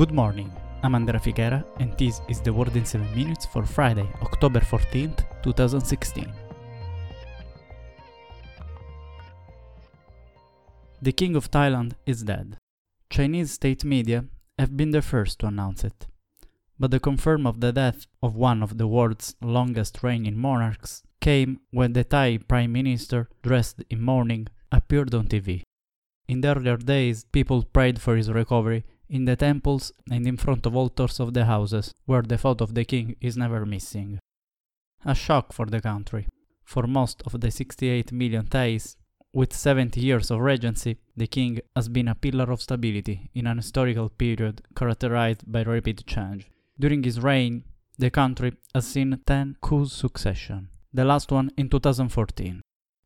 Good morning. I'm Andrea Fichera, and this is the Word in 7 Minutes for Friday, October 14th, 2016. The King of Thailand is dead. Chinese state media have been the first to announce it. But the confirm of the death of one of the world's longest reigning monarchs came when the Thai Prime Minister, dressed in mourning, appeared on TV. In the earlier days, people prayed for his recovery in the temples and in front of altars of the houses, where the photo of the king is never missing. A shock for the country. For most of the 68 million Thais, with 70 years of regency, the king has been a pillar of stability in an historical period characterized by rapid change. During his reign, the country has seen 10 coups succession, the last one in 2014.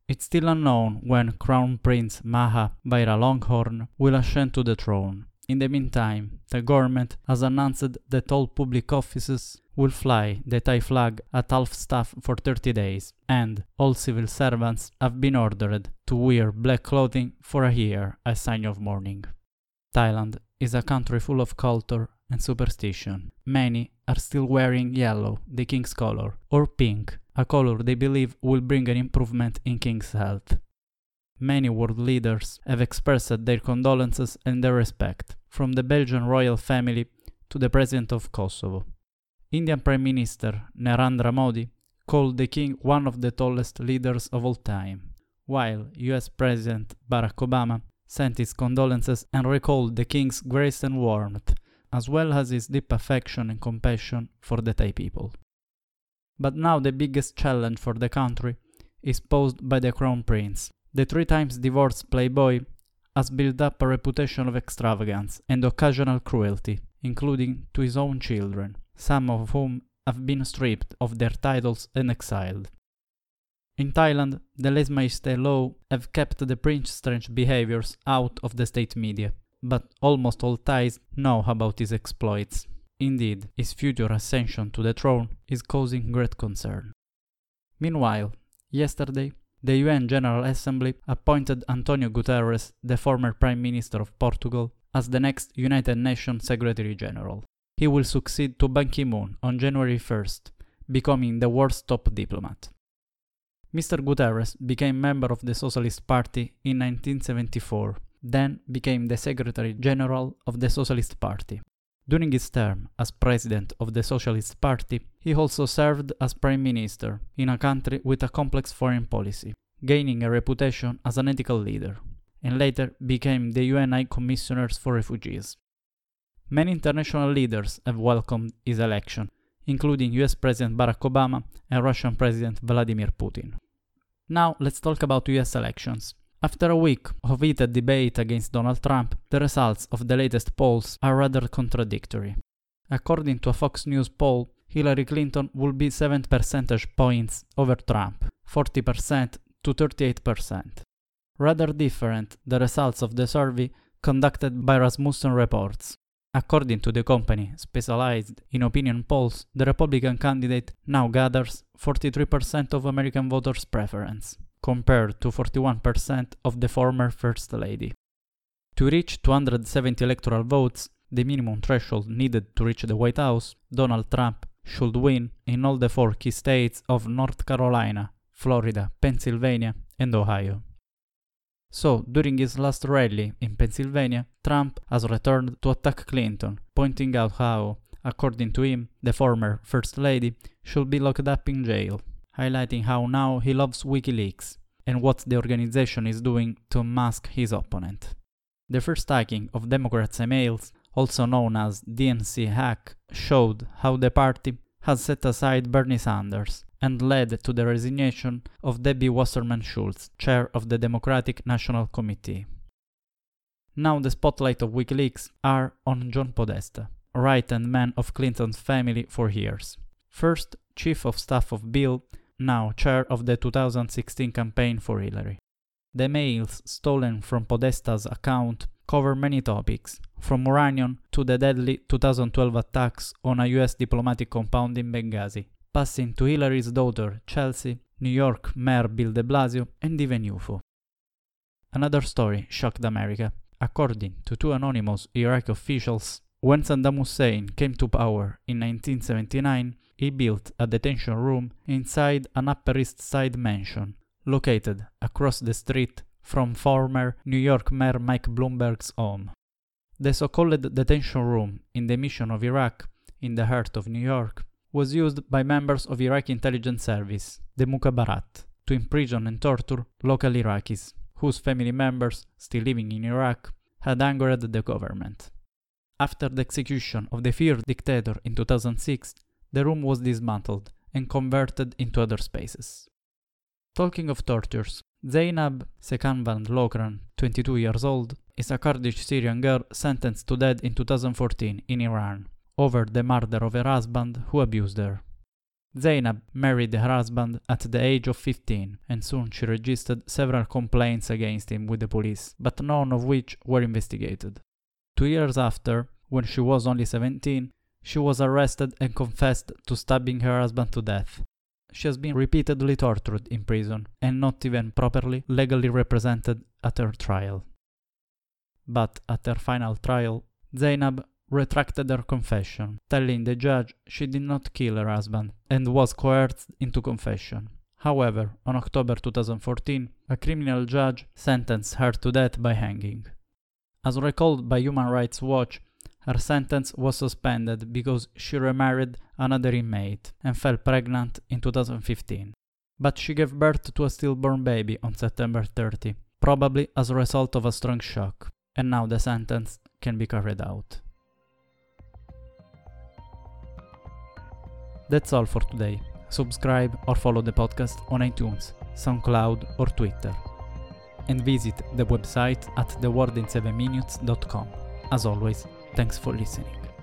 It's still unknown when Crown Prince Maha Vajiralongkorn will ascend to the throne. In the meantime, the government has announced that all public offices will fly the Thai flag at half staff for 30 days, and all civil servants have been ordered to wear black clothing for a year as sign of mourning. Thailand is a country full of culture and superstition. Many are still wearing yellow, the king's color, or pink, a color they believe will bring an improvement in king's health. Many world leaders have expressed their condolences and their respect, from the Belgian royal family to the president of Kosovo. Indian Prime Minister Narendra Modi called the king one of the tallest leaders of all time, while US President Barack Obama sent his condolences and recalled the king's grace and warmth, as well as his deep affection and compassion for the Thai people. But now the biggest challenge for the country is posed by the Crown Prince. The three times divorced playboy has built up a reputation of extravagance and occasional cruelty, including to his own children, some of whom have been stripped of their titles and exiled. In Thailand, the lèse majesté law have kept the prince's strange behaviors out of the state media, but almost all Thais know about his exploits. Indeed, his future ascension to the throne is causing great concern. Meanwhile, yesterday, the UN General Assembly appointed Antonio Guterres, the former Prime Minister of Portugal, as the next United Nations Secretary General. He will succeed to Ban Ki moon on January 1st, becoming the world's top diplomat. Mr. Guterres became member of the Socialist Party in 1974, then became the Secretary General of the Socialist Party. During his term as president of the Socialist Party, he also served as prime minister in a country with a complex foreign policy, gaining a reputation as an ethical leader, and later became the UN High Commissioner for Refugees. Many international leaders have welcomed his election, including US President Barack Obama and Russian President Vladimir Putin. Now let's talk about US elections. After a week of heated debate against Donald Trump, the results of the latest polls are rather contradictory. According to a Fox News poll, Hillary Clinton will be 7 percentage points over Trump, 40% to 38%. Rather different the results of the survey conducted by Rasmussen Reports. According to the company specialized in opinion polls, the Republican candidate now gathers 43% of American voters' preference, compared to 41% of the former First Lady. To reach 270 electoral votes, the minimum threshold needed to reach the White House, Donald Trump should win in all the four key states of North Carolina, Florida, Pennsylvania, and Ohio. So, during his last rally in Pennsylvania, Trump has returned to attack Clinton, pointing out how, according to him, the former First Lady should be locked up in jail, highlighting how now he loves WikiLeaks and what the organization is doing to mask his opponent. The first hacking of Democrats' emails, also known as DNC hack, showed how the party has set aside Bernie Sanders and led to the resignation of Debbie Wasserman Schultz, chair of the Democratic National Committee. Now the spotlight of WikiLeaks are on John Podesta, right-hand man of Clinton's family for years. First, chief of staff of Bill, now chair of the 2016 campaign for Hillary. The mails stolen from Podesta's account cover many topics, from uranium to the deadly 2012 attacks on a US diplomatic compound in Benghazi, passing to Hillary's daughter, Chelsea, New York Mayor Bill de Blasio, and even UFO. Another story shocked America. According to two anonymous Iraqi officials, When Saddam Hussein came to power in 1979, he built a detention room inside an Upper East Side mansion, located across the street from former New York Mayor Mike Bloomberg's home. The so called detention room in the mission of Iraq, in the heart of New York, was used by members of Iraqi intelligence service, the Mukhabarat, to imprison and torture local Iraqis, whose family members, still living in Iraq, had angered the government. After the execution of the feared dictator in 2006, the room was dismantled and converted into other spaces. Talking of tortures, Zainab Sekaanvand Lokran, 22 years old, is a Kurdish Syrian girl sentenced to death in 2014 in Iran over the murder of her husband who abused her. Zainab married her husband at the age of 15 and soon she registered several complaints against him with the police, but none of which were investigated. Two years after, when she was only 17, she was arrested and confessed to stabbing her husband to death. She has been repeatedly tortured in prison and not even properly legally represented at her trial. But at her final trial, Zainab retracted her confession, telling the judge she did not kill her husband and was coerced into confession. However, on October 2014, a criminal judge sentenced her to death by hanging. As recalled by Human Rights Watch, her sentence was suspended because she remarried another inmate and fell pregnant in 2015. But she gave birth to a stillborn baby on September 30, probably as a result of a strong shock, and now the sentence can be carried out. That's all for today. Subscribe or follow the podcast on iTunes, SoundCloud, or Twitter and visit the website at thewordin7minutes.com. As always, thanks for listening.